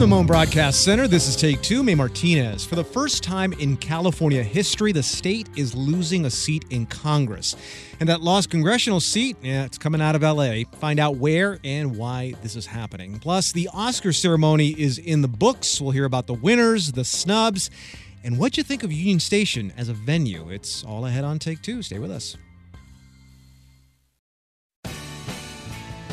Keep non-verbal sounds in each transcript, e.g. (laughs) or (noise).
From the Mohn Broadcast Center, this is Take Two. May Martinez. For the first time in California history, the state is losing a seat in Congress. And that lost congressional seat, yeah, it's coming out of LA. Find out where and why this is happening. Plus, the Oscar ceremony is in the books. We'll hear about the winners, the snubs, and what you think of Union Station as a venue. It's all ahead on Take Two. Stay with us.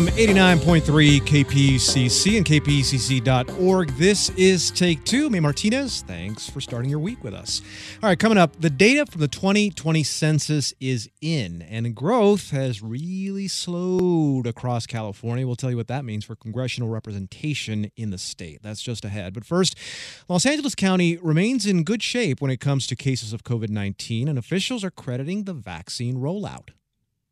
From 89.3 KPCC and kpcc.org, this is Take Two. May Martinez, thanks for starting your week with us. All right, coming up, the data from the 2020 census is in, and growth has really slowed across California. We'll tell you what that means for congressional representation in the state. That's just ahead. But first, Los Angeles County remains in good shape when it comes to cases of COVID 19, and officials are crediting the vaccine rollout.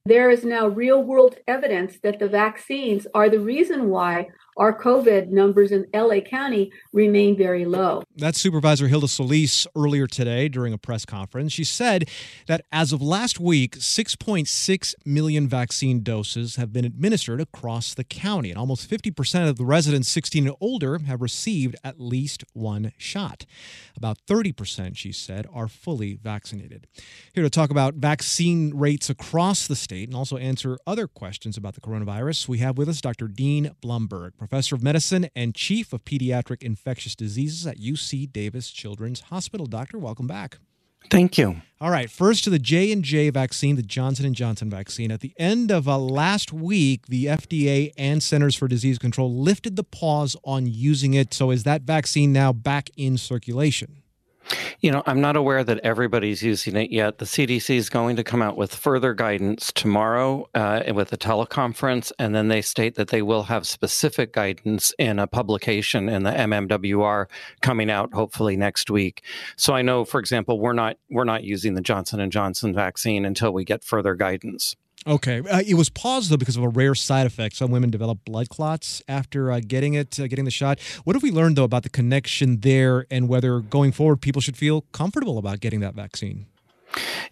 There is now real world evidence that the vaccines are the reason why our COVID numbers in LA County remain very low. That's Supervisor Hilda Solis earlier today during a press conference. She said that as of last week, 6.6 million vaccine doses have been administered across the county, and almost 50% of the residents 16 and older have received at least one shot. About 30%, she said, are fully vaccinated. Here to talk about vaccine rates across the state and also answer other questions about the coronavirus, we have with us Dr. Dean Blumberg, professor of medicine and chief of pediatric infectious diseases at UC Davis Children's Hospital. Doctor, welcome back. Thank you. All right, first to the J and J vaccine, the Johnson and Johnson vaccine. At the end of uh, last week, the FDA and Centers for Disease Control lifted the pause on using it. So is that vaccine now back in circulation? You know, I'm not aware that everybody's using it yet. The CDC is going to come out with further guidance tomorrow uh, with a teleconference, and then they state that they will have specific guidance in a publication in the MMWR coming out hopefully next week. So I know, for example, we're not we're not using the Johnson and Johnson vaccine until we get further guidance. Okay, uh, it was paused though because of a rare side effect. Some women develop blood clots after uh, getting it, uh, getting the shot. What have we learned though about the connection there, and whether going forward people should feel comfortable about getting that vaccine?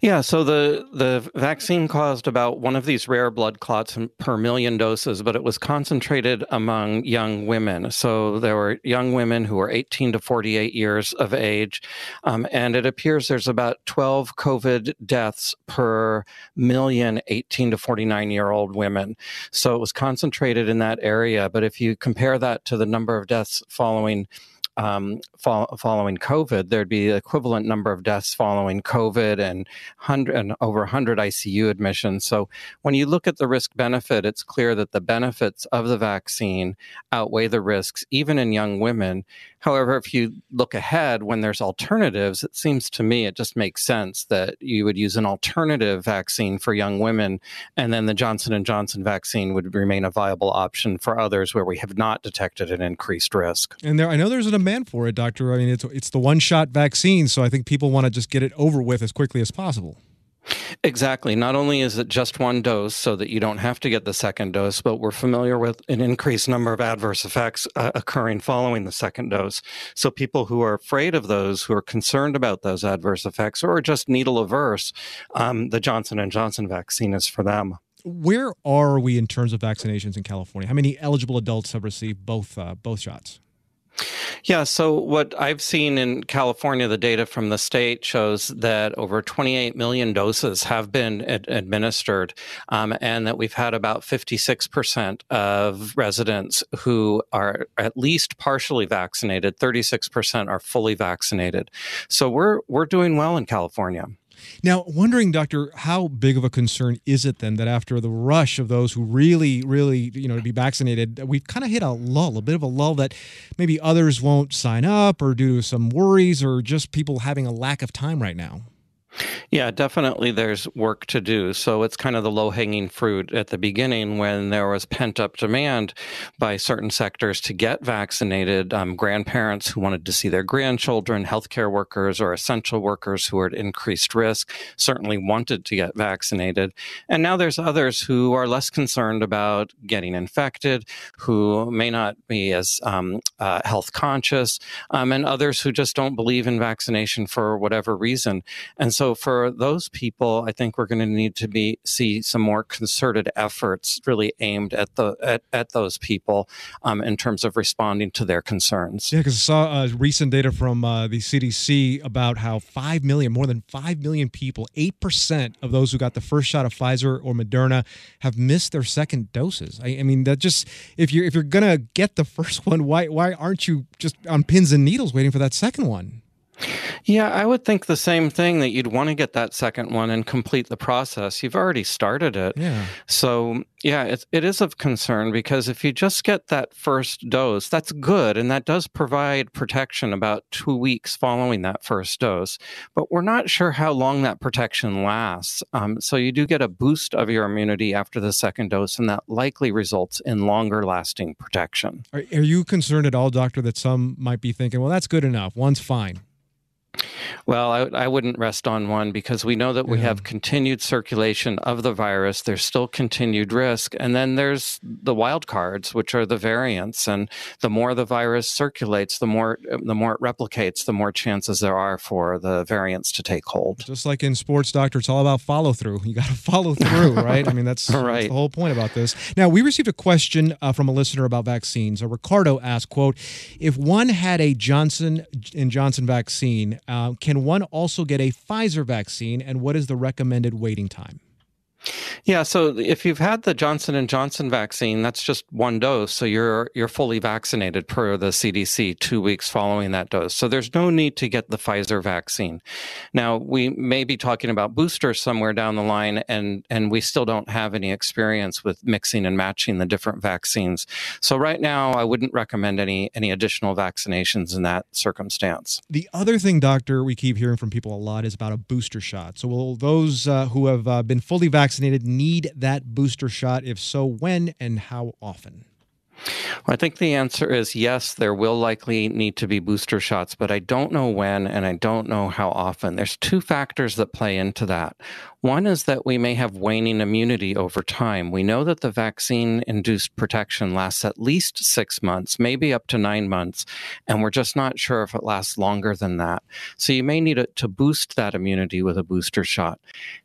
Yeah, so the the vaccine caused about one of these rare blood clots per million doses, but it was concentrated among young women. So there were young women who were 18 to 48 years of age, um, and it appears there's about 12 COVID deaths per million 18 to 49 year old women. So it was concentrated in that area. But if you compare that to the number of deaths following um, fo- following COVID, there'd be the equivalent number of deaths following COVID and, and over 100 ICU admissions. So when you look at the risk benefit, it's clear that the benefits of the vaccine outweigh the risks, even in young women. However, if you look ahead when there's alternatives, it seems to me it just makes sense that you would use an alternative vaccine for young women, and then the Johnson and Johnson vaccine would remain a viable option for others where we have not detected an increased risk. And there, I know there's a demand for it, doctor. I mean, it's it's the one shot vaccine, so I think people want to just get it over with as quickly as possible. Exactly. Not only is it just one dose so that you don't have to get the second dose, but we're familiar with an increased number of adverse effects uh, occurring following the second dose. So people who are afraid of those, who are concerned about those adverse effects, or are just needle averse, um, the Johnson and Johnson vaccine is for them. Where are we in terms of vaccinations in California? How many eligible adults have received both uh, both shots? Yeah, so what I've seen in California, the data from the state shows that over 28 million doses have been ad- administered, um, and that we've had about 56% of residents who are at least partially vaccinated. 36% are fully vaccinated. So we're we're doing well in California. Now, wondering, Doctor, how big of a concern is it then that after the rush of those who really, really, you know, to be vaccinated, we've kind of hit a lull, a bit of a lull that maybe others won't sign up or due to some worries or just people having a lack of time right now? Yeah, definitely there's work to do. So it's kind of the low hanging fruit at the beginning when there was pent up demand by certain sectors to get vaccinated. Um, grandparents who wanted to see their grandchildren, healthcare workers, or essential workers who are at increased risk certainly wanted to get vaccinated. And now there's others who are less concerned about getting infected, who may not be as um, uh, health conscious, um, and others who just don't believe in vaccination for whatever reason. And so for those people, I think we're going to need to be see some more concerted efforts really aimed at the at, at those people um, in terms of responding to their concerns. Yeah, because I saw uh, recent data from uh, the CDC about how five million, more than five million people, eight percent of those who got the first shot of Pfizer or Moderna have missed their second doses. I, I mean, that just if you're if you're gonna get the (laughs) first one, why why aren't you just on pins and needles waiting for that second one? Yeah, I would think the same thing that you'd want to get that second one and complete the process. You've already started it. Yeah. So, yeah, it, it is of concern because if you just get that first dose, that's good. And that does provide protection about two weeks following that first dose. But we're not sure how long that protection lasts. Um, so, you do get a boost of your immunity after the second dose, and that likely results in longer lasting protection. Are, are you concerned at all, doctor, that some might be thinking, well, that's good enough, one's fine? Well, I, I, wouldn't rest on one because we know that we yeah. have continued circulation of the virus. There's still continued risk. And then there's the wild cards, which are the variants. And the more the virus circulates, the more, the more it replicates, the more chances there are for the variants to take hold. Just like in sports, doctor, it's all about (laughs) follow through. You got to follow through, right? I mean, that's, right. that's, the whole point about this. Now, we received a question uh, from a listener about vaccines. Uh, Ricardo asked, quote, if one had a Johnson and Johnson vaccine, uh, can one also get a Pfizer vaccine, and what is the recommended waiting time? Yeah, so if you've had the Johnson and Johnson vaccine, that's just one dose, so you're you're fully vaccinated per the CDC 2 weeks following that dose. So there's no need to get the Pfizer vaccine. Now, we may be talking about boosters somewhere down the line and and we still don't have any experience with mixing and matching the different vaccines. So right now, I wouldn't recommend any any additional vaccinations in that circumstance. The other thing, doctor, we keep hearing from people a lot is about a booster shot. So will those uh, who have uh, been fully vaccinated vaccinated need that booster shot? If so, when and how often? Well, I think the answer is yes, there will likely need to be booster shots, but I don't know when and I don't know how often. There's two factors that play into that. One is that we may have waning immunity over time. We know that the vaccine induced protection lasts at least six months, maybe up to nine months, and we're just not sure if it lasts longer than that. So you may need to boost that immunity with a booster shot.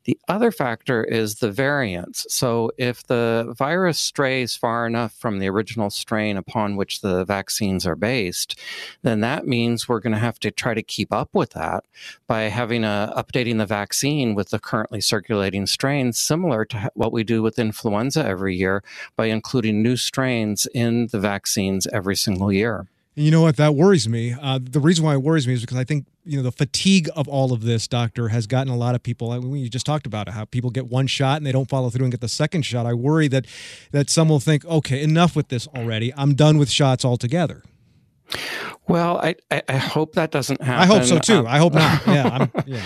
The other factor is the variants. So if the virus strays far enough from the original strain upon which the vaccines are based, then that means we're going to have to try to keep up with that by having a updating the vaccine with the currently circulating strains, similar to what we do with influenza every year by including new strains in the vaccines every single year. You know what? That worries me. Uh, the reason why it worries me is because I think you know the fatigue of all of this, doctor, has gotten a lot of people. I mean, you just talked about it, how people get one shot and they don't follow through and get the second shot. I worry that that some will think, okay, enough with this already. I'm done with shots altogether. Well, I, I, I, hope that doesn't happen. I hope so too. Um, I hope not. (laughs) Yeah, yeah.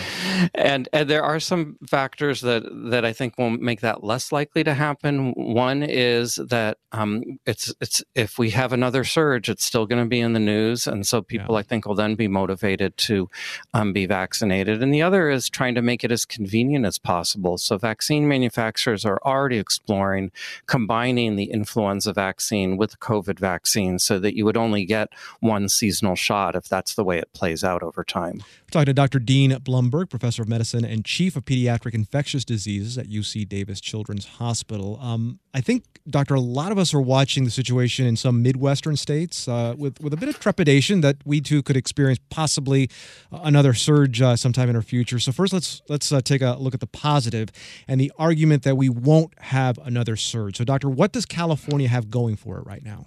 And, and there are some factors that that I think will make that less likely to happen. One is that um, it's it's if we have another surge, it's still going to be in the news, and so people yeah. I think will then be motivated to um, be vaccinated. And the other is trying to make it as convenient as possible. So vaccine manufacturers are already exploring combining the influenza vaccine with the COVID vaccine, so that you would only get one seasonal shot if that's the way it plays out over time. We're talking to Dr. Dean Blumberg, professor of medicine and chief of pediatric infectious diseases at UC Davis Children's Hospital. Um, I think, Doctor, a lot of us are watching the situation in some Midwestern states uh, with, with a bit of trepidation that we too could experience possibly another surge uh, sometime in our future. So first, let's let's uh, take a look at the positive and the argument that we won't have another surge. So, Doctor, what does California have going for it right now?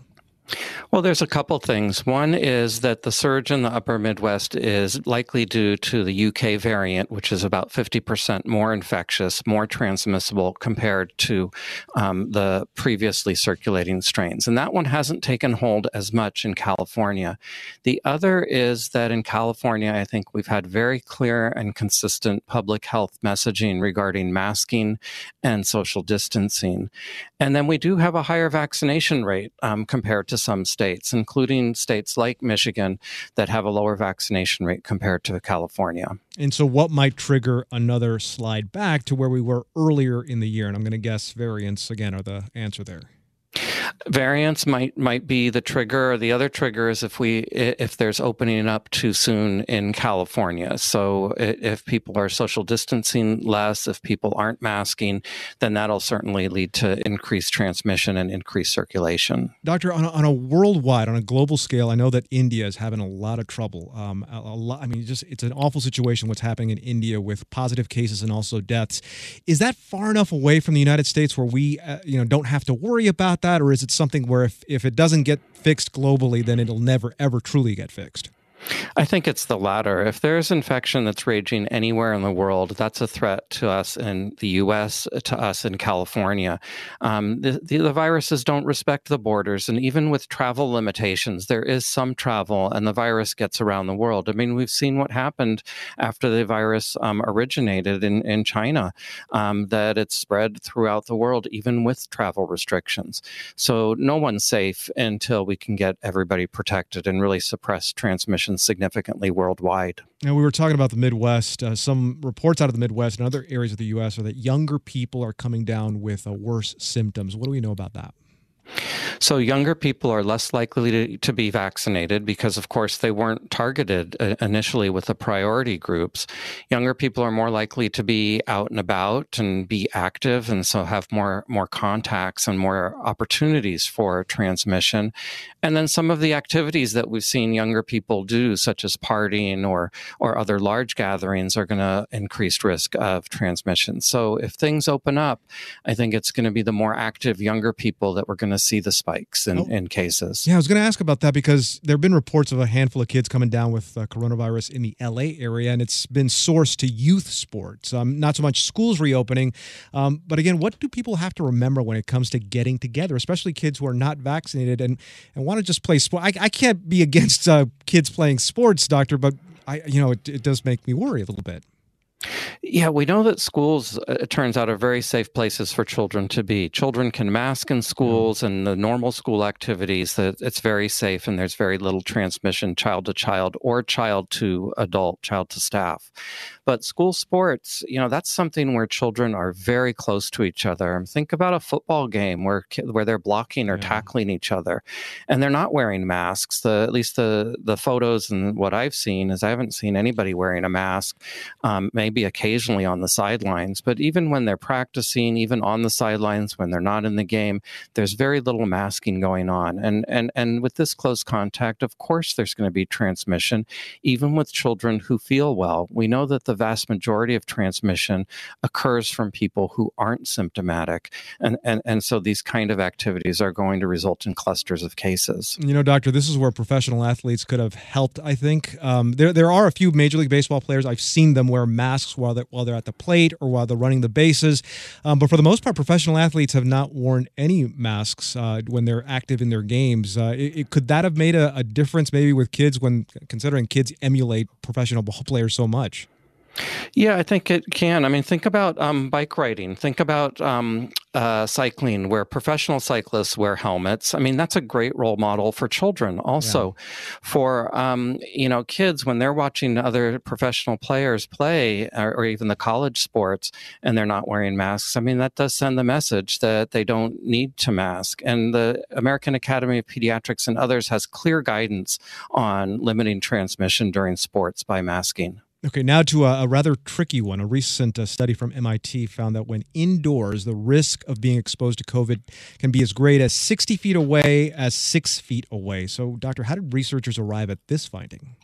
Well, there's a couple things. One is that the surge in the upper Midwest is likely due to the UK variant, which is about 50% more infectious, more transmissible compared to um, the previously circulating strains. And that one hasn't taken hold as much in California. The other is that in California, I think we've had very clear and consistent public health messaging regarding masking and social distancing. And then we do have a higher vaccination rate um, compared to some states, including states like Michigan that have a lower vaccination rate compared to California. And so, what might trigger another slide back to where we were earlier in the year? And I'm going to guess variants again are the answer there variants might might be the trigger. The other trigger is if we if there's opening up too soon in California. So if people are social distancing less, if people aren't masking, then that'll certainly lead to increased transmission and increased circulation. Doctor, on a, on a worldwide, on a global scale, I know that India is having a lot of trouble. Um, a, a lot. I mean, just it's an awful situation what's happening in India with positive cases and also deaths. Is that far enough away from the United States where we, uh, you know, don't have to worry about that, or is it something where if, if it doesn't get fixed globally, then it'll never, ever truly get fixed? I think it's the latter. If there's infection that's raging anywhere in the world, that's a threat to us in the U.S., to us in California. Um, the, the, the, viruses don't respect the borders, and even with travel limitations, there is some travel, and the virus gets around the world. I mean, we've seen what happened after the virus um, originated in, in China, um, that it spread throughout the world, even with travel restrictions. So no one's safe until we can get everybody protected and really suppress transmission significantly worldwide. Now, we were talking about the Midwest. Uh, some reports out of the Midwest and other areas of the U.S. are that younger people are coming down with uh, worse symptoms. What do we know about that? So younger people are less likely to, to be vaccinated because, of course, they weren't targeted uh, initially with the priority groups. Younger people are more likely to be out and about and be active, and so have more more contacts and more opportunities for transmission. And then some of the activities that we've seen younger people do, such as partying or or other large gatherings, are going to increase risk of transmission. So if things open up, I think it's going to be the more active younger people that we're going to see the spikes in, oh. in cases. Yeah, I was going to ask about that because there have been reports of a handful of kids coming down with uh, coronavirus in the LA area, and it's been sourced to youth sports, um, not so much schools reopening. Um, but again, what do people have to remember when it comes to getting together, especially kids who are not vaccinated and, and want to just play sport? I, I can't be (laughs) against uh, kids playing sports, doctor, but I, you know, it, it does make me worry a little bit. Yeah, we know that schools, uh, it turns out, are very safe places for children to be. Children can mask in schools and the normal school activities, that it's very safe and there's very little transmission child to child or child to adult, child to staff. But school sports, you know, that's something where children are very close to each other. Think about a football game where where they're blocking or yeah. tackling each other, and they're not wearing masks. The at least the the photos and what I've seen is I haven't seen anybody wearing a mask. Um, maybe occasionally on the sidelines, but even when they're practicing, even on the sidelines when they're not in the game, there's very little masking going on. And and and with this close contact, of course, there's going to be transmission, even with children who feel well. We know that the vast majority of transmission occurs from people who aren't symptomatic. And, and, and so these kind of activities are going to result in clusters of cases. You know, doctor, this is where professional athletes could have helped, I think. Um, there, there are a few Major League Baseball players, I've seen them wear masks while they're, while they're at the plate or while they're running the bases. Um, but for the most part, professional athletes have not worn any masks uh, when they're active in their games. Uh, it, it, could that have made a, a difference maybe with kids when considering kids emulate professional ball players so much? Yeah, I think it can. I mean, think about um, bike riding. Think about um, uh, cycling, where professional cyclists wear helmets. I mean, that's a great role model for children. Also, yeah. for um, you know kids when they're watching other professional players play, or, or, even the college sports, and they're not wearing masks. I mean, that does send the message that they don't need to mask. And the American Academy of Pediatrics and others has clear guidance on limiting transmission during sports by masking. Okay, now to a, a rather tricky one. A recent uh, study from MIT found that when indoors, the risk of being exposed to COVID can be as great as 60 feet away as six feet away. So, doctor, how did researchers arrive at this finding?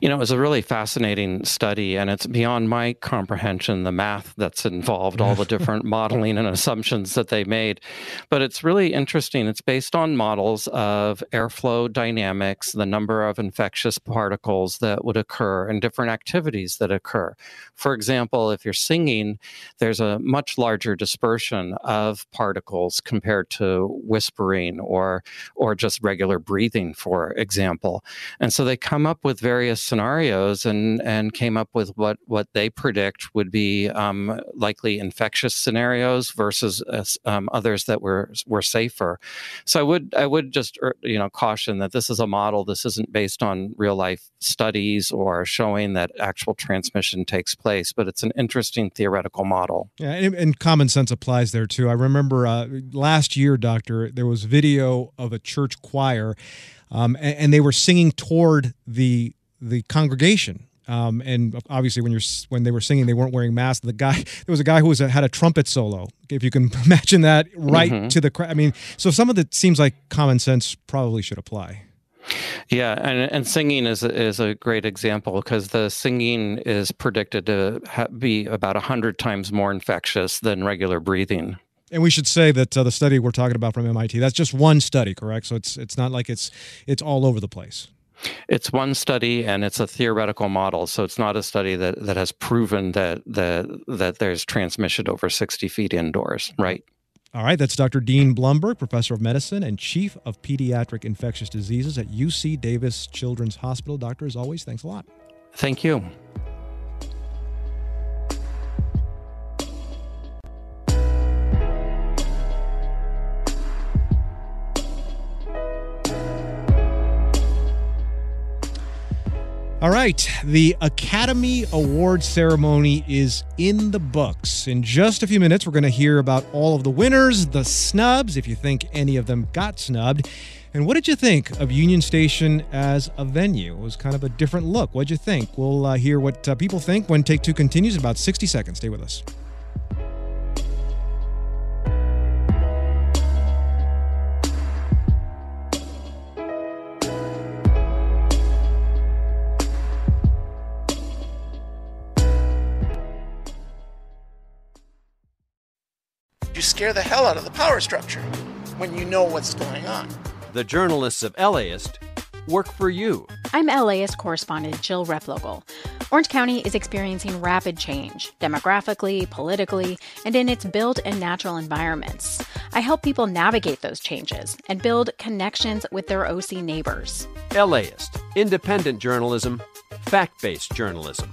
You know, it was a really fascinating study, and it's beyond my comprehension, the math that's involved, all the (laughs) different modeling and assumptions that they made. But it's really interesting. It's based on models of airflow dynamics, the number of infectious particles that would occur, and different activities that occur. For example, if you're singing, there's a much larger dispersion of particles compared to whispering or, or just regular breathing, for example. And so they come up with very various scenarios and and came up with what what they predict would be um, likely infectious scenarios versus uh, um, others that were were safer. So I would I would just er, you know caution that this is a model. This isn't based on real life studies or showing that actual transmission takes place, but it's an interesting theoretical model. Yeah, and, and common sense applies there too. I remember uh, last year, Doctor, there was video of a church choir. Um, and, and, they were singing toward the the congregation. Um, and obviously, when you're when they were singing, they weren't wearing masks. The guy, (laughs) there was a guy who was a, had a trumpet solo. If you can (laughs) imagine that, right mm-hmm. to the crowd. I mean, so some of it seems like common sense probably should apply. Yeah, and, and singing is is a great example because the singing is predicted to ha- be about hundred times more infectious than regular breathing. And we should say that uh, the study we're talking about from MIT that's just one study, correct? So it's it's not like it's it's all over the place. It's one study and it's a theoretical model, so it's not a study that, that has proven that, that that there's transmission over 60 feet indoors, right? All right, that's Dr. Dean Blumberg, professor of medicine and chief of pediatric infectious diseases at UC Davis Children's Hospital. Doctor, as always, thanks a lot. Thank you. All right, the Academy Award ceremony is in the books. In just a few minutes, we're going to hear about all of the winners, the snubs, if you think any of them got snubbed. And what did you think of Union Station as a venue? It was kind of a different look. What'd you think? We'll uh, hear what uh, people think when Take Two continues in about 60 seconds. Stay with us. You scare the hell out of the power structure when you know what's going on. The journalists of LAist work for you. I'm LAist correspondent Jill Replogle. Orange County is experiencing rapid change, demographically, politically, and in its built and natural environments. I help people navigate those changes and build connections with their OC neighbors. LAist, independent journalism, fact based journalism.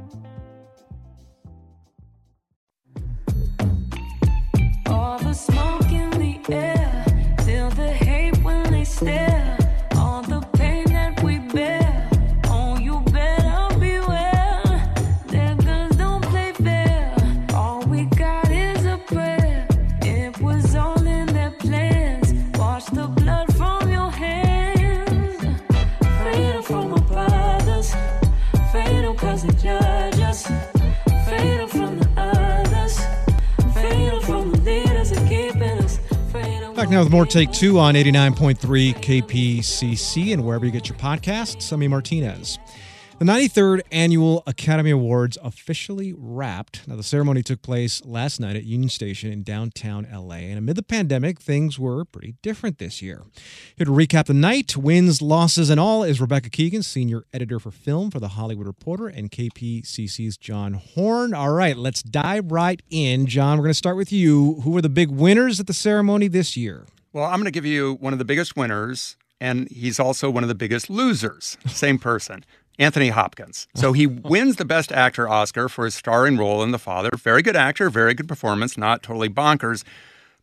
now with more Take Two on 89.3 KPCC and wherever you get your podcasts. I'm Martinez. The 93rd Annual Academy Awards officially wrapped. Now, the ceremony took place last night at Union Station in downtown LA. And amid the pandemic, things were pretty different this year. Here to recap the night, wins, losses, and all is Rebecca Keegan, senior editor for film for The Hollywood Reporter, and KPCC's John Horn. All right, let's dive right in. John, we're going to start with you. Who were the big winners at the ceremony this year? Well, I'm going to give you one of the biggest winners, and he's also one of the biggest losers. Same person. Anthony Hopkins. So he (laughs) wins the Best Actor Oscar for his starring role in The Father. Very good actor, very good performance, not totally bonkers.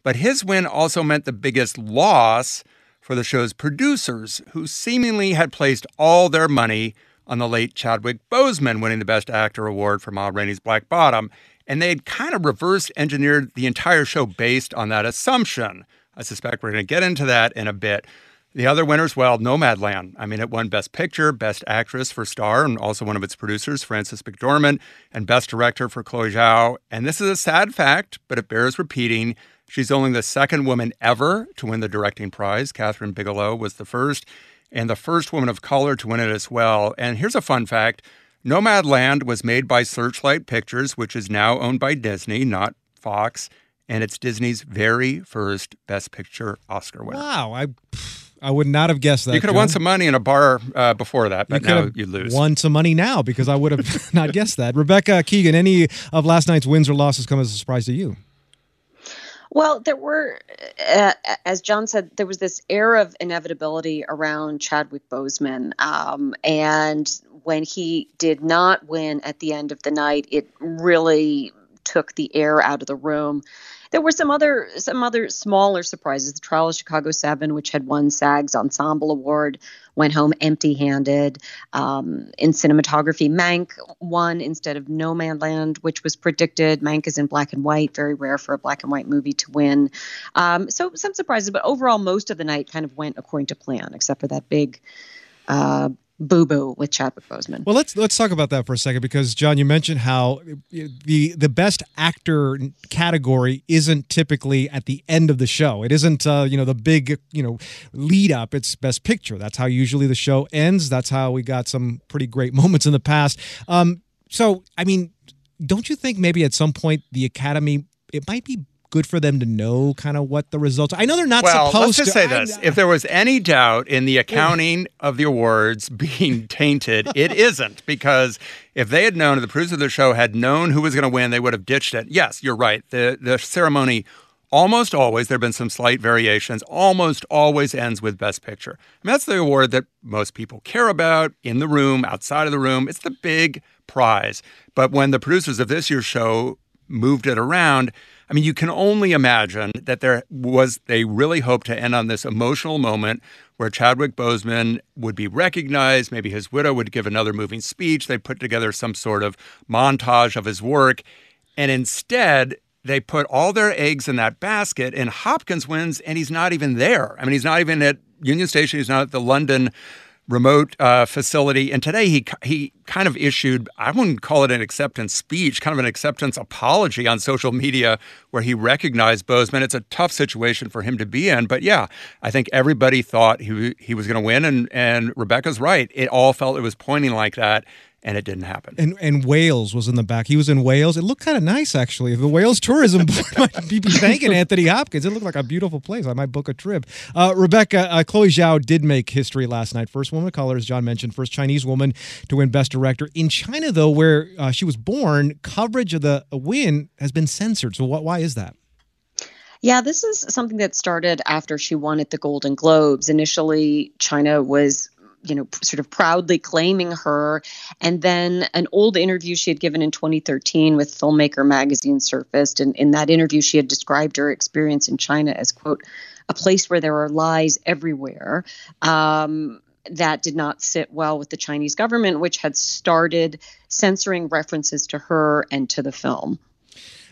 But his win also meant the biggest loss for the show's producers, who seemingly had placed all their money on the late Chadwick Boseman winning the Best Actor award for Ma Rainey's Black Bottom. And they had kind of reverse engineered the entire show based on that assumption. I suspect we're going to get into that in a bit. The other winners, well, Nomadland. I mean, it won Best Picture, Best Actress for Star, and also one of its producers, Frances McDormand, and Best Director for Chloe Zhao. And this is a sad fact, but it bears repeating. She's only the second woman ever to win the directing prize. Kathryn Bigelow was the first, and the first woman of color to win it as well. And here's a fun fact Nomadland was made by Searchlight Pictures, which is now owned by Disney, not Fox. And it's Disney's very first Best Picture Oscar winner. Wow. I. I would not have guessed that. You could have won some money in a bar uh, before that, but you now you lose. Won some money now because I would have (laughs) not guessed that. Rebecca Keegan, any of last night's wins or losses come as a surprise to you? Well, there were, uh, as John said, there was this air of inevitability around Chadwick Boseman. Um, and when he did not win at the end of the night, it really took the air out of the room. There were some other some other smaller surprises. The Trial of Chicago Seven, which had won SAG's Ensemble Award, went home empty-handed. Um, in cinematography, Mank won instead of Nomadland, which was predicted. Mank is in black and white, very rare for a black and white movie to win. Um, so some surprises, but overall, most of the night kind of went according to plan, except for that big. Uh, boo boo with Chadwick Boseman. Well, let's let's talk about that for a second because John, you mentioned how the the best actor category isn't typically at the end of the show. It isn't uh, you know the big you know lead up. It's best picture. That's how usually the show ends. That's how we got some pretty great (laughs) moments in the past. Um, so I mean, don't you think maybe at some point the Academy it might be good for them to know kind of what the results are? I know they're not well, supposed let's just to. say this. if there was any doubt in the accounting (laughs) of the awards being tainted, it isn't because if they had known, if the producers of the show had known who was going to win, they would have ditched it. Yes, you're right. The the ceremony almost always there have been some slight variations almost always ends with best picture I mean, that's the award that most people care about in the room outside of the room it's the big prize but when the producers of this year's show moved it around I mean, you can only imagine that there was, they really hoped to end on this emotional moment where Chadwick Boseman would be recognized. Maybe his widow would give another moving speech. They put together some sort of montage of his work. And instead, they put all their eggs in that basket, and Hopkins wins, and he's not even there. I mean, he's not even at Union Station. He's not at the London remote uh, facility. And today he he kind of issued I wouldn't call it an acceptance speech, kind of an acceptance apology on social media where he recognized Boseman. It's a tough situation for him to be in, but yeah, I think everybody thought he he was going to win, and and Rebecca's right. It all felt it was pointing like that and it didn't happen. And and Wales was in the back. He was in Wales. It looked kind of nice actually. The Wales Tourism (laughs) Board might be thanking Anthony Hopkins. It looked like a beautiful place. I might book a trip. Uh, Rebecca uh, Chloe Zhao did make history last night. First woman of color, as John mentioned, first Chinese woman to win Best Director in China, though, where uh, she was born. Coverage of the win has been censored. So what? Why is that? Yeah, this is something that started after she won at the Golden Globes. Initially, China was you know, sort of proudly claiming her. And then an old interview she had given in 2013 with Filmmaker magazine surfaced. And in that interview, she had described her experience in China as, quote, a place where there are lies everywhere. Um, that did not sit well with the Chinese government, which had started censoring references to her and to the film.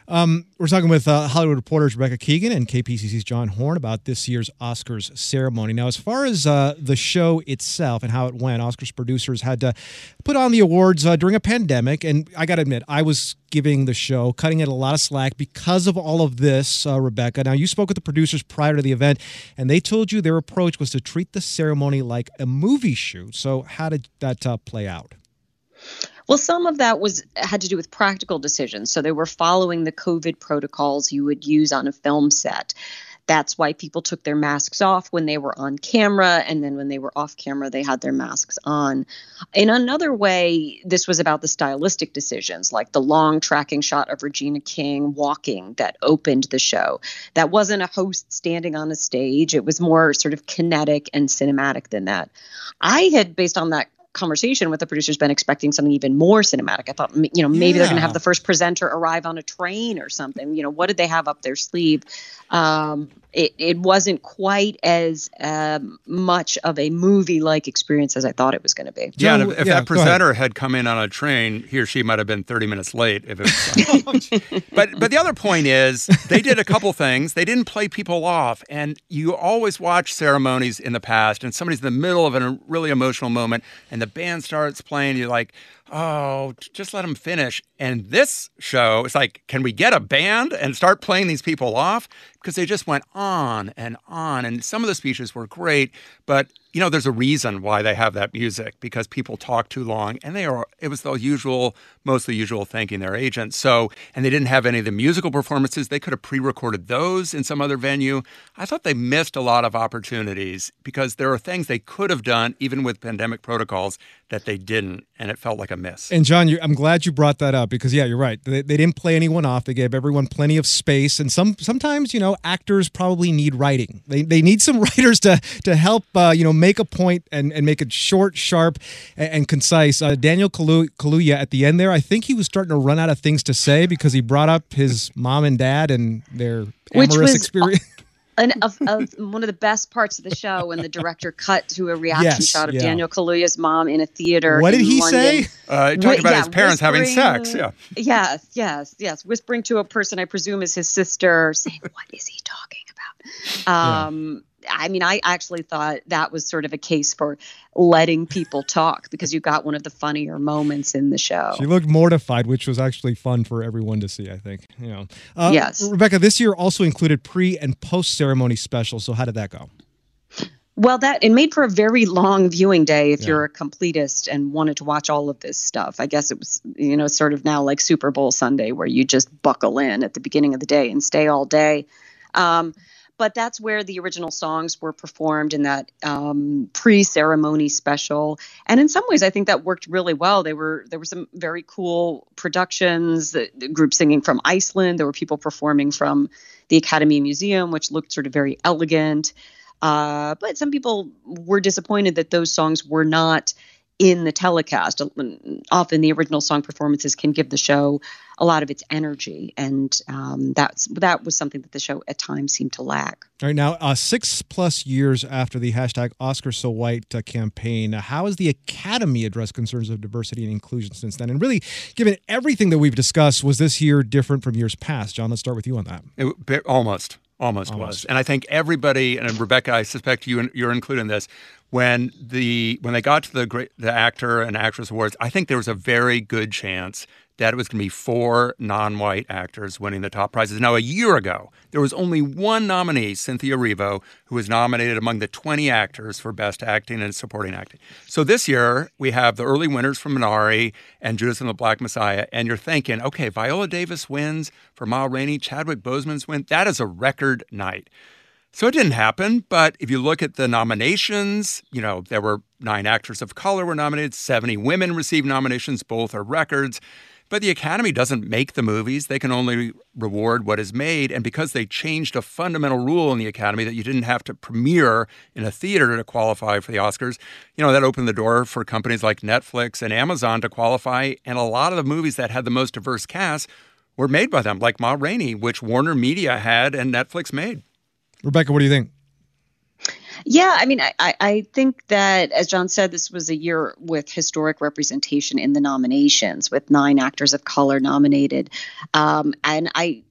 Um, we're talking with uh, Hollywood reporters Rebecca Keegan and KPCC's John Horn about this year's Oscars ceremony. Now, as far as uh, the show itself and how it went, Oscars producers had to put on the awards uh, during a pandemic. And I got to admit, I was giving the show, cutting it a lot of slack because of all of this, uh, Rebecca. Now, you spoke with the producers prior to the event, and they told you their approach was to treat the ceremony like a movie shoot. So, how did that uh, play out? Well, some of that was had to do with practical decisions. So they were following the COVID protocols you would use on a film set. That's why people took their masks off when they were on camera, and then when they were off camera, they had their masks on. In another way, this was about the stylistic decisions, like the long tracking shot of Regina King walking that opened the show. That wasn't a host standing on a stage, it was more sort of kinetic and cinematic than that. I had, based on that conversation with the producers been expecting something even more cinematic. I thought, you know, maybe yeah. they're going to have the first presenter arrive on a train or something. You know, what did they have up their sleeve? Um, it, it wasn't quite as um, much of a movie like experience as I thought it was going to be. Yeah, if, if yeah, that presenter had come in on a train, he or she might have been 30 minutes late. If it was (laughs) but, but the other point is, they did a couple things. They didn't play people off. And you always watch ceremonies in the past, and somebody's in the middle of a really emotional moment, and the band starts playing. You're like, oh, just let them finish. And this show, it's like, can we get a band and start playing these people off? Because they just went on and on. And some of the speeches were great, but you know, there's a reason why they have that music because people talk too long and they are, it was the usual, mostly usual thanking their agents. So, and they didn't have any of the musical performances. They could have pre recorded those in some other venue. I thought they missed a lot of opportunities because there are things they could have done, even with pandemic protocols, that they didn't. And it felt like a miss. And John, I'm glad you brought that up because, yeah, you're right. They, they didn't play anyone off. They gave everyone plenty of space. And some sometimes, you know, actors probably need writing. They, they need some (laughs) writers to, to help, uh, you know, make a point and, and make it short, sharp, and, and concise. Uh, Daniel Kaluuya at the end there, I think he was starting to run out of things to say because he brought up his mom and dad and their amorous experience. (laughs) An, of, (laughs) of, one of the best parts of the show when the director cut to a reaction yes, shot of yeah. Daniel Kaluuya's mom in a theater. What did he London. say? Uh, he talked about yeah, his parents having sex. Yeah. Yes, yes, yes. Whispering to a person I presume is his sister, saying, "What is he talking about?" Um, I mean, I actually thought that was sort of a case for letting people talk because you got one of the funnier moments in the show. She looked mortified, which was actually fun for everyone to see. I think. You know, uh, yes. Rebecca, this year also included pre and post ceremony specials. So how did that go? Well, that it made for a very long viewing day if yeah. you're a completist and wanted to watch all of this stuff. I guess it was, you know, sort of now like Super Bowl Sunday where you just buckle in at the beginning of the day and stay all day. Um, but that's where the original songs were performed in that um, pre-ceremony special. And in some ways i think that worked really well. They were there were some very cool productions the, the group singing from iceland. There were people performing from the academy museum which looked sort of very elegant. Uh, but some people were disappointed that those songs were not in the telecast. Often the original song performances can give the show a lot of its energy, and um, that's that was something that the show at times seemed to lack. All right, now uh, six plus years after the hashtag Oscar So White uh, campaign, uh, how has the Academy addressed concerns of diversity and inclusion since then? And really, given everything that we've discussed, was this year different from years past? John, let's start with you on that. It, almost. Almost, Almost, was, and I think everybody, and Rebecca, I suspect you you're included in this. When the when they got to the the actor and actress awards, I think there was a very good chance that it was going to be four non-white actors winning the top prizes. Now, a year ago, there was only one nominee, Cynthia Erivo, who was nominated among the 20 actors for Best Acting and Supporting Acting. So this year, we have the early winners from Minari and Judas and the Black Messiah, and you're thinking, okay, Viola Davis wins for Ma Rainey, Chadwick Boseman's win. That is a record night. So it didn't happen, but if you look at the nominations, you know, there were nine actors of color were nominated, 70 women received nominations, both are records. But the Academy doesn't make the movies. They can only reward what is made. And because they changed a fundamental rule in the Academy that you didn't have to premiere in a theater to qualify for the Oscars, you know, that opened the door for companies like Netflix and Amazon to qualify. And a lot of the movies that had the most diverse cast were made by them, like Ma Rainey, which Warner Media had and Netflix made. Rebecca, what do you think? Yeah, I mean, I, I think that, as John said, this was a year with historic representation in the nominations, with nine actors of color nominated. Um, and I,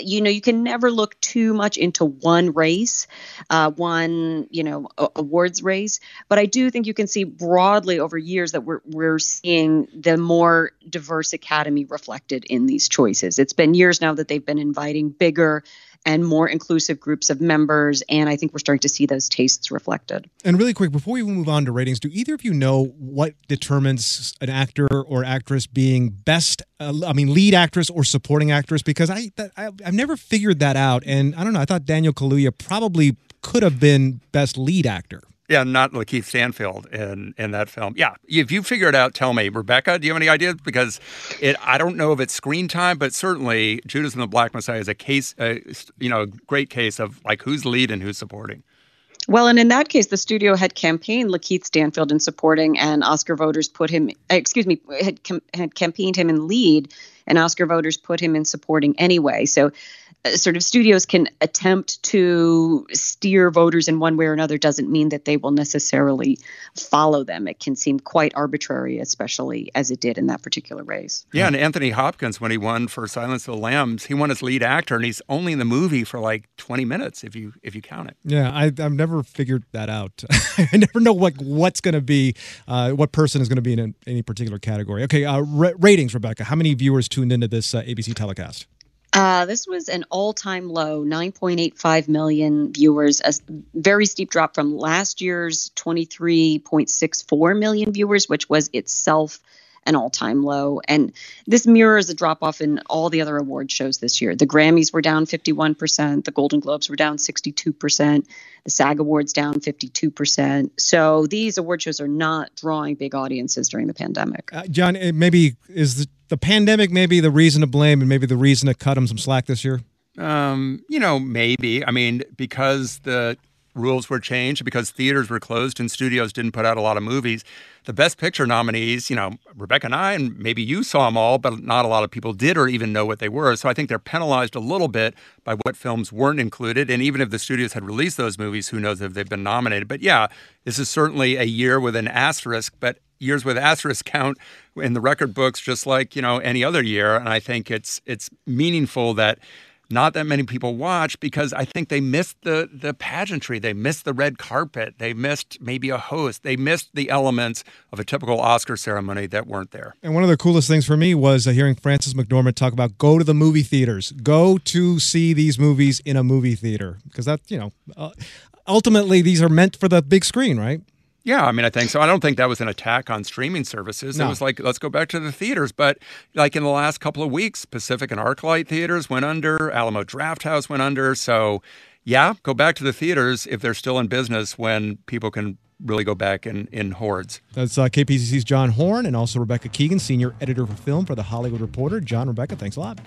you know, you can never look too much into one race, uh, one, you know, awards race. But I do think you can see broadly over years that we're we're seeing the more diverse academy reflected in these choices. It's been years now that they've been inviting bigger and more inclusive groups of members. And I think we're starting to see those tastes reflected. And really quick, before we move on to ratings, do either of you know what determines an actor or actress being best, uh, I mean, lead actress or supporting actress? Because I, that, I, I've never figured that out. And I don't know, I thought Daniel Kaluuya probably could have been best lead actor. Yeah, not Lakeith Stanfield in in that film. Yeah, if you figure it out, tell me, Rebecca. Do you have any ideas? Because it, I don't know if it's screen time, but certainly Judas and the Black Messiah is a case, uh, you know, a great case of like who's lead and who's supporting. Well, and in that case, the studio had campaigned Lakeith Stanfield in supporting, and Oscar voters put him, excuse me, had, had campaigned him in lead, and Oscar voters put him in supporting anyway. So sort of studios can attempt to steer voters in one way or another doesn't mean that they will necessarily follow them. It can seem quite arbitrary, especially as it did in that particular race. Yeah, and Anthony Hopkins, when he won for Silence of the Lambs, he won as lead actor, and he's only in the movie for like 20 minutes if you if you count it. Yeah, I, have never figured that out. (laughs) I never know what what's going to be, uh, what person is going to be in any particular category. Okay, uh, ratings, Rebecca. How many viewers tuned into this uh, ABC telecast? Uh, this was an all-time low, 9.85 million viewers, a very steep drop from last year's 23.64 million viewers, which was itself an all-time low. And this mirrors a drop-off in all the other award shows this year. The Grammys were down 51%, the Golden Globes were down 62%, the SAG Awards down 52%. So these award shows are not drawing big audiences during the pandemic. Uh, John, maybe is the, the pandemic maybe the reason to blame and maybe the reason to cut them some slack this year? Um, you know, maybe. I mean, because the rules were changed because theaters were closed and studios didn't put out a lot of movies. The Best Picture nominees, you know, Rebecca and I, and maybe you saw them all, but not a lot of people did or even know what they were. So I think they're penalized a little bit by what films weren't included. And even if the studios had released those movies, who knows if they've been nominated. But yeah, this is certainly a year with an asterisk, but years with asterisk count in the record books just like, you know, any other year. And I think it's it's meaningful that not that many people watch because I think they missed the the pageantry. They missed the red carpet. They missed maybe a host. They missed the elements of a typical Oscar ceremony that weren't there. And one of the coolest things for me was uh, hearing Frances McDormand talk about go to the movie theaters, go to see these movies in a movie theater because that you know uh, ultimately these are meant for the big screen, right? Yeah, I mean, I think so. I don't think that was an attack on streaming services. No. It was like, let's go back to the theaters. But like in the last couple of weeks, Pacific and ArcLight theaters went under, Alamo Drafthouse went under. So, yeah, go back to the theaters if they're still in business when people can really go back in, in hordes. That's uh, KPCC's John Horn and also Rebecca Keegan, senior editor for film for The Hollywood Reporter. John, Rebecca, thanks a lot.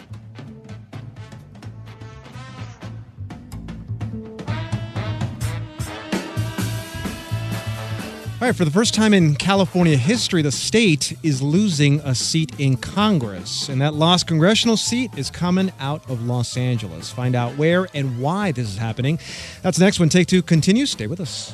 All right, for the first time in California history, the state is losing a seat in Congress. And that lost congressional seat is coming out of Los Angeles. Find out where and why this is happening. That's the next when Take Two continues. Stay with us.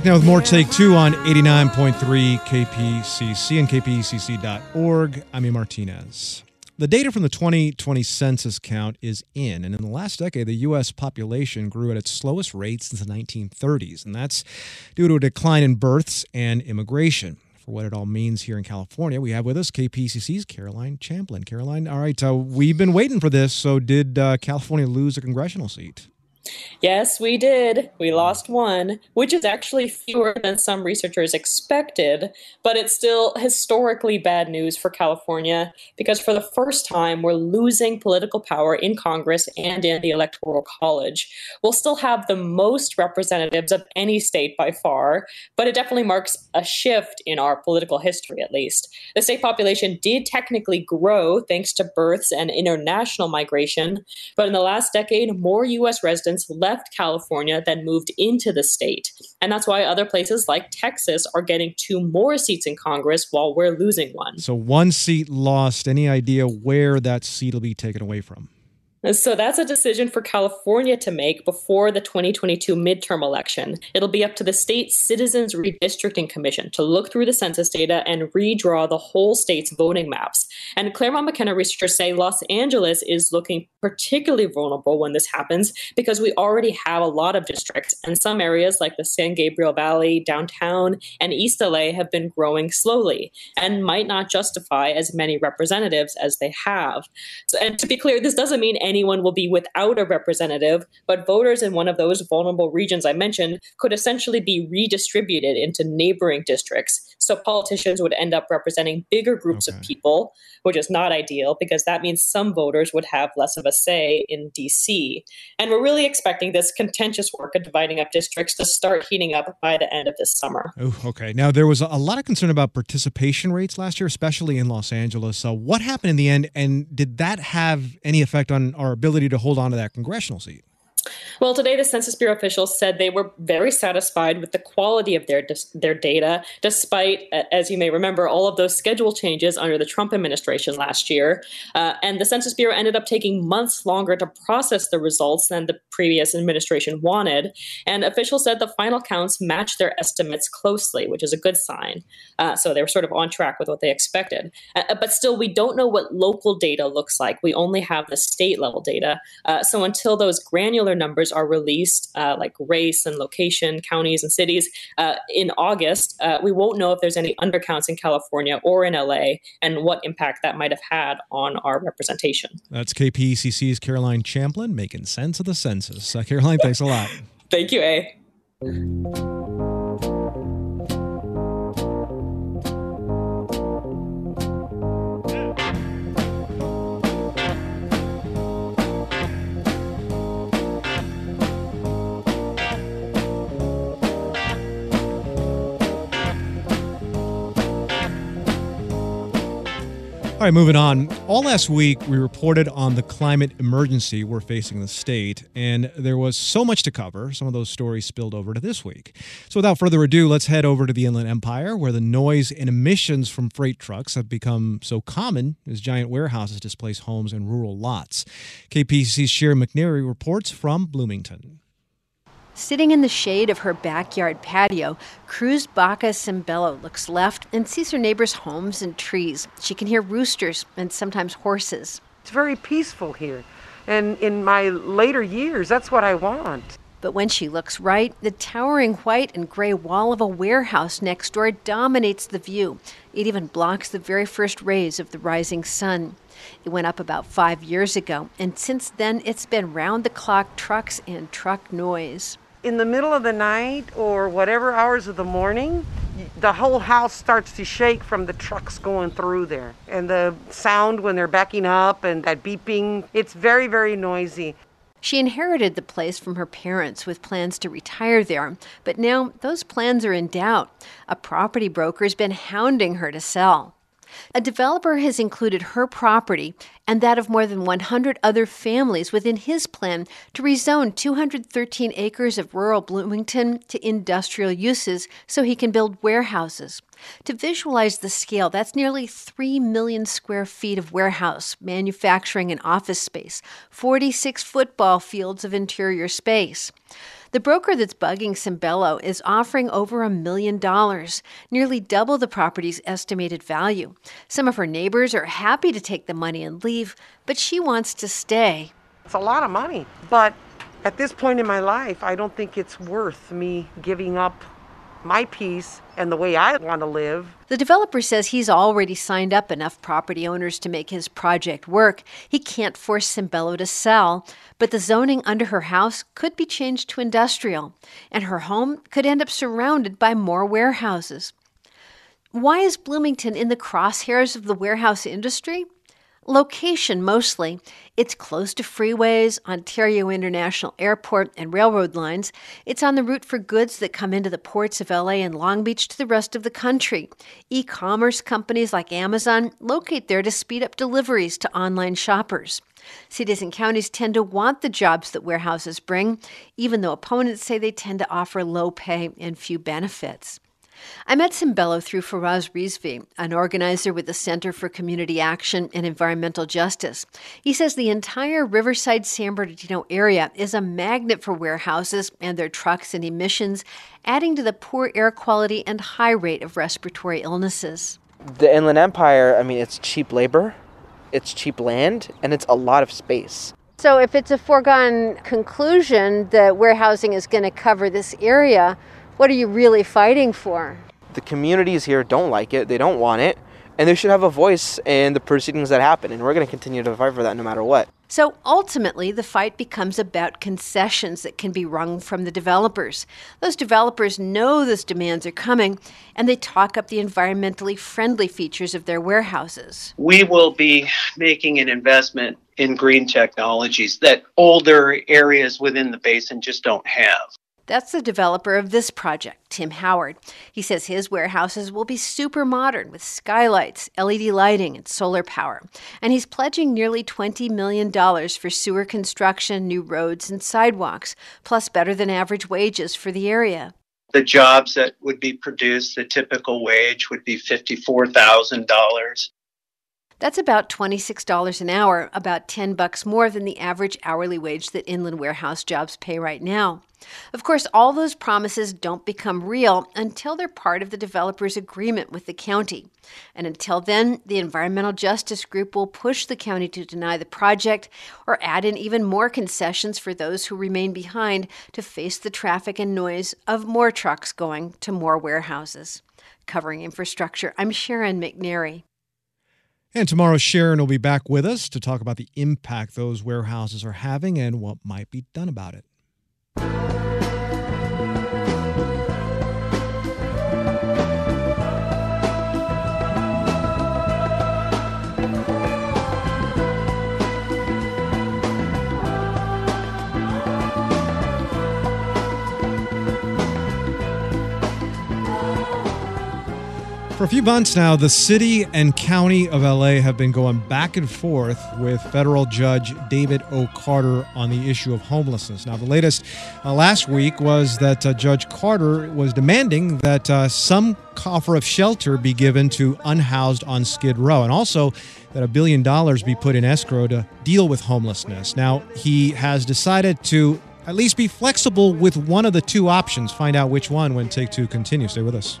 Back now with more Take Two on 89.3 KPCC and kpcc.org. I'm E. Martinez. The data from the 2020 census count is in, and in the last decade, the U.S. population grew at its slowest rate since the 1930s, and that's due to a decline in births and immigration. For what it all means here in California, we have with us KPCC's Caroline Champlin. Caroline, all right, uh, we've been waiting for this. So, did uh, California lose a congressional seat? Yes, we did. We hmm. lost one, which is actually fewer than some researchers expected, but it's still historically bad news for California because for the first time, we're losing political power in Congress and in the Electoral College. We'll still have the most representatives of any state by far, but it definitely marks a shift in our political history, at least. The state population did technically grow thanks to births and international migration, but in the last decade, more U.S. residents left California then moved into the state. And that's why other places like Texas are getting two more seats in Congress while we're losing one. So, one seat lost. Any idea where that seat will be taken away from? So that's a decision for California to make before the 2022 midterm election. It'll be up to the state Citizens Redistricting Commission to look through the census data and redraw the whole state's voting maps. And Claremont McKenna researchers say Los Angeles is looking particularly vulnerable when this happens because we already have a lot of districts, and some areas like the San Gabriel Valley, downtown, and East LA have been growing slowly and might not justify as many representatives as they have. So, and to be clear, this doesn't mean anyone will be without a representative, but voters in one of those vulnerable regions I mentioned could essentially be redistributed into neighboring districts. So politicians would end up representing bigger groups okay. of people, which is not ideal because that means some voters would have less of a say in DC. And we're really expecting this contentious work of dividing up districts to start heating up by the end of this summer. Oh, okay. Now, there was a lot of concern about participation rates last year, especially in Los Angeles. So, what happened in the end, and did that have any effect on our ability to hold on to that congressional seat? Well, today the Census Bureau officials said they were very satisfied with the quality of their their data, despite, as you may remember, all of those schedule changes under the Trump administration last year. Uh, and the Census Bureau ended up taking months longer to process the results than the previous administration wanted. And officials said the final counts matched their estimates closely, which is a good sign. Uh, so they were sort of on track with what they expected. Uh, but still, we don't know what local data looks like. We only have the state level data. Uh, so until those granular numbers are released, uh, like race and location, counties and cities, uh, in August, uh, we won't know if there's any undercounts in California or in LA and what impact that might have had on our representation. That's KPCC's Caroline Champlin making sense of the census. Uh, Caroline, thanks a lot. (laughs) Thank you, A. All right, moving on. All last week, we reported on the climate emergency we're facing the state, and there was so much to cover. Some of those stories spilled over to this week. So, without further ado, let's head over to the Inland Empire, where the noise and emissions from freight trucks have become so common as giant warehouses displace homes and rural lots. KPCC's Sharon McNary reports from Bloomington. Sitting in the shade of her backyard patio, Cruz Baca Cimbello looks left and sees her neighbors' homes and trees. She can hear roosters and sometimes horses. It's very peaceful here. And in my later years, that's what I want. But when she looks right, the towering white and gray wall of a warehouse next door dominates the view. It even blocks the very first rays of the rising sun. It went up about five years ago, and since then it's been round the clock trucks and truck noise in the middle of the night or whatever hours of the morning, the whole house starts to shake from the trucks going through there. And the sound when they're backing up and that beeping, it's very, very noisy. She inherited the place from her parents with plans to retire there, but now those plans are in doubt. A property broker has been hounding her to sell. A developer has included her property and that of more than 100 other families within his plan to rezone 213 acres of rural Bloomington to industrial uses so he can build warehouses. To visualize the scale, that's nearly 3 million square feet of warehouse, manufacturing, and office space, 46 football fields of interior space. The broker that's bugging Cimbello is offering over a million dollars, nearly double the property's estimated value. Some of her neighbors are happy to take the money and leave, but she wants to stay. It's a lot of money, but at this point in my life, I don't think it's worth me giving up my peace and the way I want to live. The developer says he's already signed up enough property owners to make his project work. He can't force Simbello to sell, but the zoning under her house could be changed to industrial, and her home could end up surrounded by more warehouses. Why is Bloomington in the crosshairs of the warehouse industry? Location mostly. It's close to freeways, Ontario International Airport, and railroad lines. It's on the route for goods that come into the ports of LA and Long Beach to the rest of the country. E commerce companies like Amazon locate there to speed up deliveries to online shoppers. Cities and counties tend to want the jobs that warehouses bring, even though opponents say they tend to offer low pay and few benefits. I met Simbello through Faraz Rizvi, an organizer with the Center for Community Action and Environmental Justice. He says the entire Riverside San Bernardino area is a magnet for warehouses and their trucks and emissions, adding to the poor air quality and high rate of respiratory illnesses. The Inland Empire, I mean, it's cheap labor, it's cheap land, and it's a lot of space. So, if it's a foregone conclusion that warehousing is going to cover this area, what are you really fighting for? The communities here don't like it, they don't want it, and they should have a voice in the proceedings that happen, and we're going to continue to fight for that no matter what. So ultimately, the fight becomes about concessions that can be wrung from the developers. Those developers know those demands are coming, and they talk up the environmentally friendly features of their warehouses. We will be making an investment in green technologies that older areas within the basin just don't have. That's the developer of this project, Tim Howard. He says his warehouses will be super modern with skylights, LED lighting, and solar power. And he's pledging nearly $20 million for sewer construction, new roads, and sidewalks, plus better than average wages for the area. The jobs that would be produced, the typical wage would be $54,000. That's about $26 an hour, about 10 bucks more than the average hourly wage that inland warehouse jobs pay right now. Of course, all those promises don't become real until they're part of the developer's agreement with the county. And until then, the Environmental Justice Group will push the county to deny the project or add in even more concessions for those who remain behind to face the traffic and noise of more trucks going to more warehouses. Covering infrastructure, I'm Sharon McNary. And tomorrow, Sharon will be back with us to talk about the impact those warehouses are having and what might be done about it. For a few months now, the city and county of LA have been going back and forth with federal judge David O. Carter on the issue of homelessness. Now, the latest uh, last week was that uh, Judge Carter was demanding that uh, some offer of shelter be given to unhoused on Skid Row, and also that a billion dollars be put in escrow to deal with homelessness. Now, he has decided to at least be flexible with one of the two options. Find out which one when Take Two continues. Stay with us.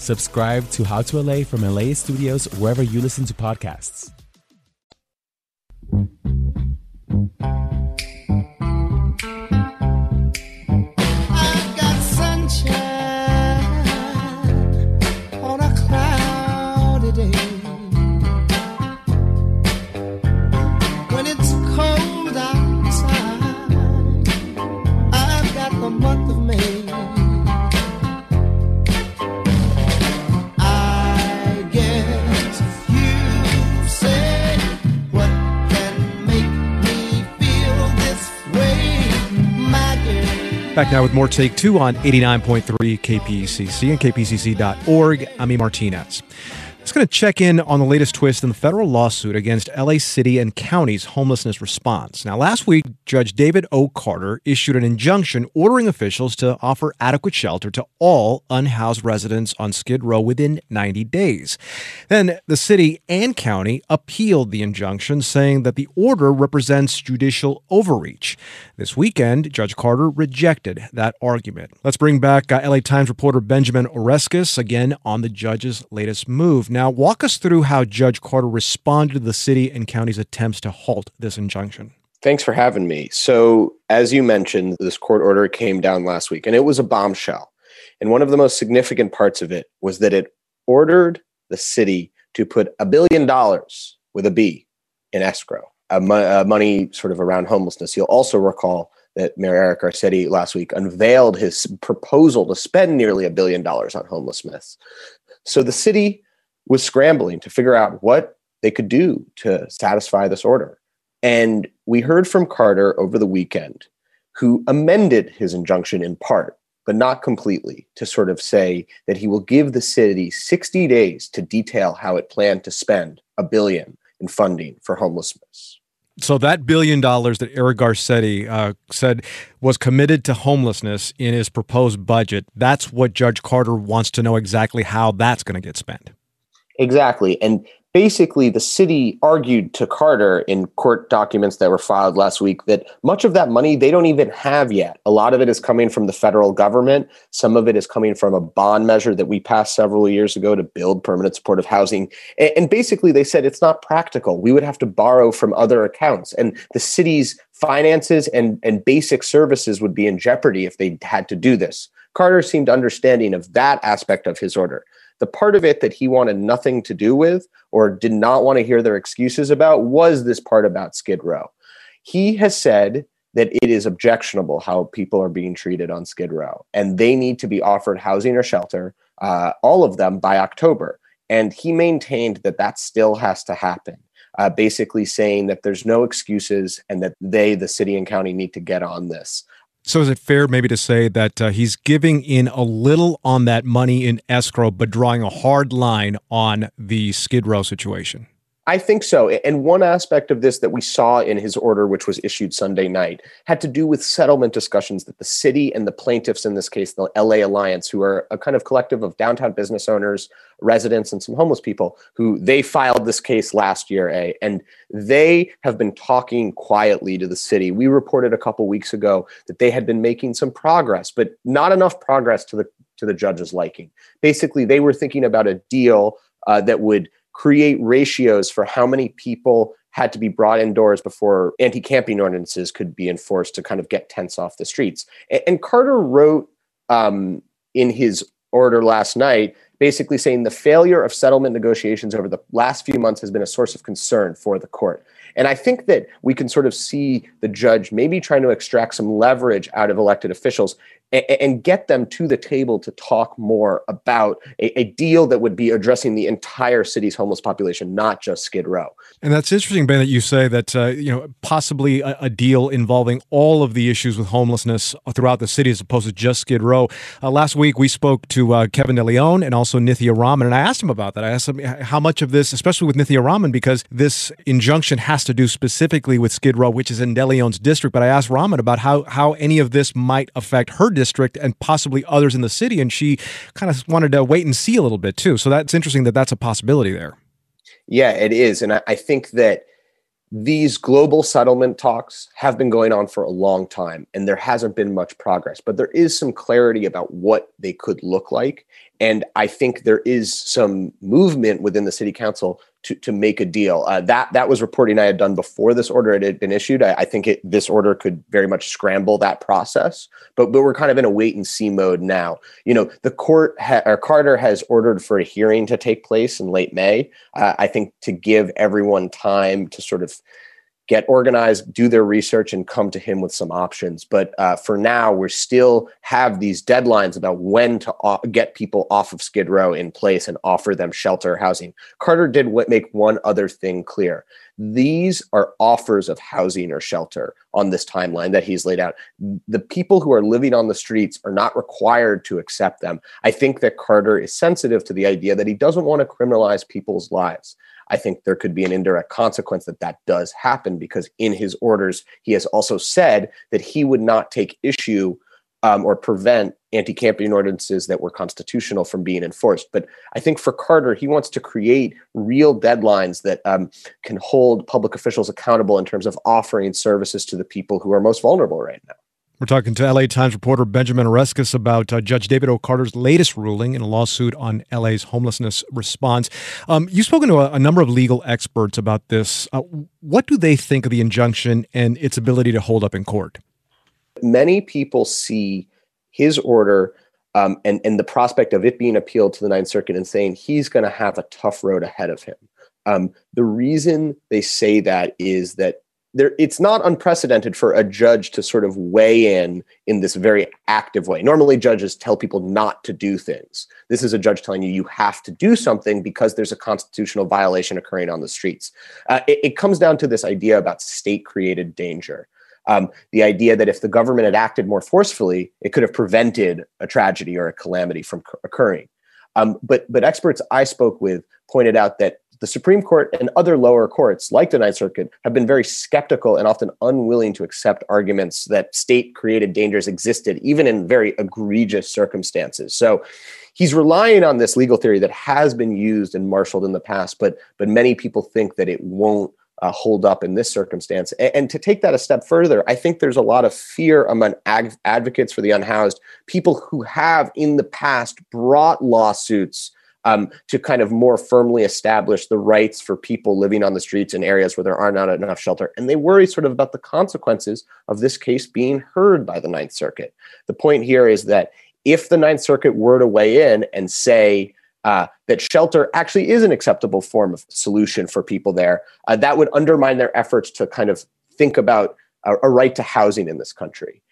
Subscribe to How to LA from LA Studios wherever you listen to podcasts. Now with more Take Two on 89.3 KPCC and kpcc.org. I'm E. Martinez. It's going to check in on the latest twist in the federal lawsuit against LA City and County's homelessness response. Now, last week, Judge David O. Carter issued an injunction ordering officials to offer adequate shelter to all unhoused residents on Skid Row within 90 days. Then the city and county appealed the injunction, saying that the order represents judicial overreach. This weekend, Judge Carter rejected that argument. Let's bring back uh, LA Times reporter Benjamin Oreskes again on the judge's latest move. Now, walk us through how Judge Carter responded to the city and county's attempts to halt this injunction. Thanks for having me. So, as you mentioned, this court order came down last week and it was a bombshell. And one of the most significant parts of it was that it ordered the city to put a billion dollars with a B in escrow, uh, mo- uh, money sort of around homelessness. You'll also recall that Mayor Eric Garcetti last week unveiled his proposal to spend nearly a billion dollars on homelessness. So the city was scrambling to figure out what they could do to satisfy this order. And we heard from Carter over the weekend, who amended his injunction in part, but not completely, to sort of say that he will give the city 60 days to detail how it planned to spend a billion in funding for homelessness. So that billion dollars that Eric Garcetti uh, said was committed to homelessness in his proposed budget, that's what Judge Carter wants to know exactly how that's going to get spent. Exactly. And basically, the city argued to Carter in court documents that were filed last week that much of that money they don't even have yet. A lot of it is coming from the federal government. Some of it is coming from a bond measure that we passed several years ago to build permanent supportive housing. And, basically, they said it's not practical. We would have to borrow from other accounts. And the city's finances and, and basic services would be in jeopardy if they had to do this. Carter seemed understanding of that aspect of his order. The part of it that he wanted nothing to do with or did not want to hear their excuses about was this part about Skid Row. He has said that it is objectionable how people are being treated on Skid Row, and they need to be offered housing or shelter, uh, all of them by October. And he maintained that that still has to happen, uh, basically saying that there's no excuses and that they, the city and county, need to get on this. So is it fair maybe to say that uh, he's giving in a little on that money in escrow, but drawing a hard line on the Skid Row situation? I think so. And one aspect of this that we saw in his order, which was issued Sunday night, had to do with settlement discussions that the city and the plaintiffs, in this case, the LA Alliance, who are a kind of collective of downtown business owners, residents, and some homeless people, who they filed this case last year, A, and they have been talking quietly to the city. We reported a couple weeks ago that they had been making some progress, but not enough progress to the to the judge's liking. Basically, they were thinking about a deal uh, that would create ratios for how many people had to be brought indoors before anti-camping ordinances could be enforced to kind of get tents off the streets. And, and Carter wrote um, in his order last night, basically saying the failure of settlement negotiations over the last few months has been a source of concern for the court. And I think that we can sort of see the judge maybe trying to extract some leverage out of elected officials and, get them to the table to talk more about a, a, deal that would be addressing the entire city's homeless population, not just Skid Row. And that's interesting, Ben, that you say that uh, you know possibly a, a, deal involving all of the issues with homelessness throughout the city as opposed to just Skid Row. Uh, last week we spoke to uh, Kevin DeLeon and also Nithya Raman, and I asked him about that. I asked him how much of this, especially with Nithya Raman, because this injunction has to do specifically with Skid Row, which is in DeLeon's district. But I asked Raman about how how any of this might affect her district and possibly others in the city. And she kind of wanted to wait and see a little bit too. So that's interesting that that's a possibility there. Yeah, it is. And I think that these global settlement talks have been going on for a long time and there hasn't been much progress, but there is some clarity about what they could look like. And I think there is some movement within the city council to, to make a deal. Uh, that that was reporting I had done before this order had been issued. I, I think it, this order could very much scramble that process. But but we're kind of in a wait and see mode now. You know, the court ha- or Carter has ordered for a hearing to take place in late May. Uh, I think to give everyone time to sort of get organized, do their research, and come to him with some options. But uh, for now, we still have these deadlines about when to o- get people off of Skid Row in place and offer them shelter housing. Carter did what make one other thing clear. These are offers of housing or shelter on this timeline that he's laid out. The people who are living on the streets are not required to accept them. I think that Carter is sensitive to the idea that he doesn't want to criminalize people's lives. I think there could be an indirect consequence that that does happen because in his orders, he has also said that he would not take issue um, or prevent anti camping ordinances that were constitutional from being enforced. But I think for Carter, he wants to create real deadlines that um, can hold public officials accountable in terms of offering services to the people who are most vulnerable right now. We're talking to LA Times reporter Benjamin Oreskes about uh, Judge David O. Carter's latest ruling in a lawsuit on LA's homelessness response. Um, you've spoken to a, a, number of legal experts about this. Uh, what do they think of the injunction and its ability to hold up in court? Many people see his order um, and, and the prospect of it being appealed to the Ninth Circuit and saying he's going to have a tough road ahead of him. Um, the reason they say that is that there it's not unprecedented for a judge to sort of weigh in in this very active way. Normally judges tell people not to do things. This is a judge telling you you have to do something because there's a constitutional violation occurring on the streets. Uh, it, it, comes down to this idea about state created danger. Um, the idea that if the government had acted more forcefully it could have prevented a tragedy or a calamity from occurring. Um, but but experts i spoke with pointed out that the Supreme Court and other lower courts, like the Ninth Circuit, have been very skeptical and often unwilling to accept arguments that state created dangers existed, even in very egregious circumstances. So he's relying on this legal theory that has been used and marshaled in the past, but, but many people think that it won't uh, hold up in this circumstance. And, and, to take that a step further, I think there's a lot of fear among ag- advocates for the unhoused, people who have in the past brought lawsuits um, to kind of more firmly establish the rights for people living on the streets in areas where there are not enough shelter. And they worry sort of about the consequences of this case being heard by the Ninth Circuit. The point here is that if the Ninth Circuit were to weigh in and say, uh, that shelter actually is an acceptable form of solution for people there, uh, that would undermine their efforts to kind of think about a, a right to housing in this country.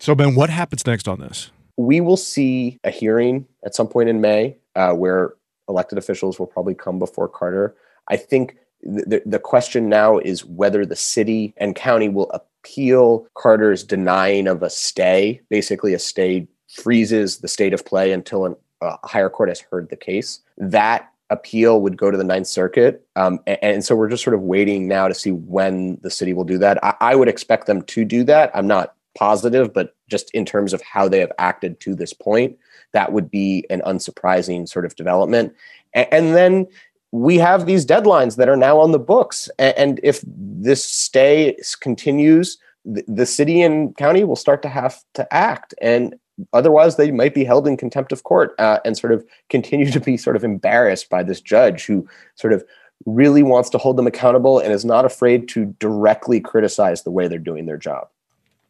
So, Ben, what happens next on this? We will see a hearing at some point in May uh, where elected officials will probably come before Carter. I think the, the question now is whether the city and county will appeal Carter's denying of a stay. Basically, a stay freezes the state of play until a higher court has heard the case. That appeal would go to the Ninth Circuit. Um, and, and, so we're just sort of waiting now to see when the city will do that. I, I, would expect them to do that. I'm not positive, but just in terms of how they have acted to this point, that would be an unsurprising sort of development. And, and then we have these deadlines that are now on the books. And, and if this stay continues, the, city and county will start to have to act. And otherwise they might be held in contempt of court uh, and sort of continue to be sort of embarrassed by this judge who sort of really wants to hold them accountable and is not afraid to directly criticize the way they're doing their job.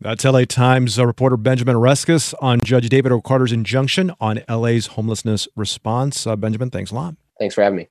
That's LA Times uh, reporter Benjamin Oreskes on Judge David O. Carter's injunction on LA's homelessness response. Uh, Benjamin, thanks a lot. Thanks for having me.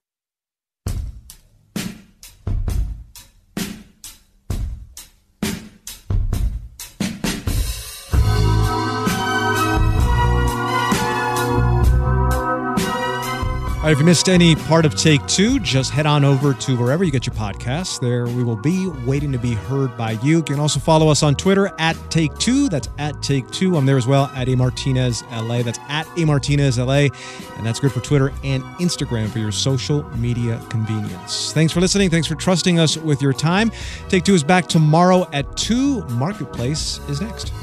Right, if you missed any part of Take Two, just head on over to wherever you get your podcasts. There we will be waiting to be heard by you. You can also follow us on Twitter at Take Two. That's at Take Two. I'm there as well at A Martinez LA. That's at A Martinez LA. And that's good for Twitter and Instagram for your social media convenience. Thanks for listening. Thanks for trusting us with your time. Take Two is back tomorrow at 2. Marketplace is next.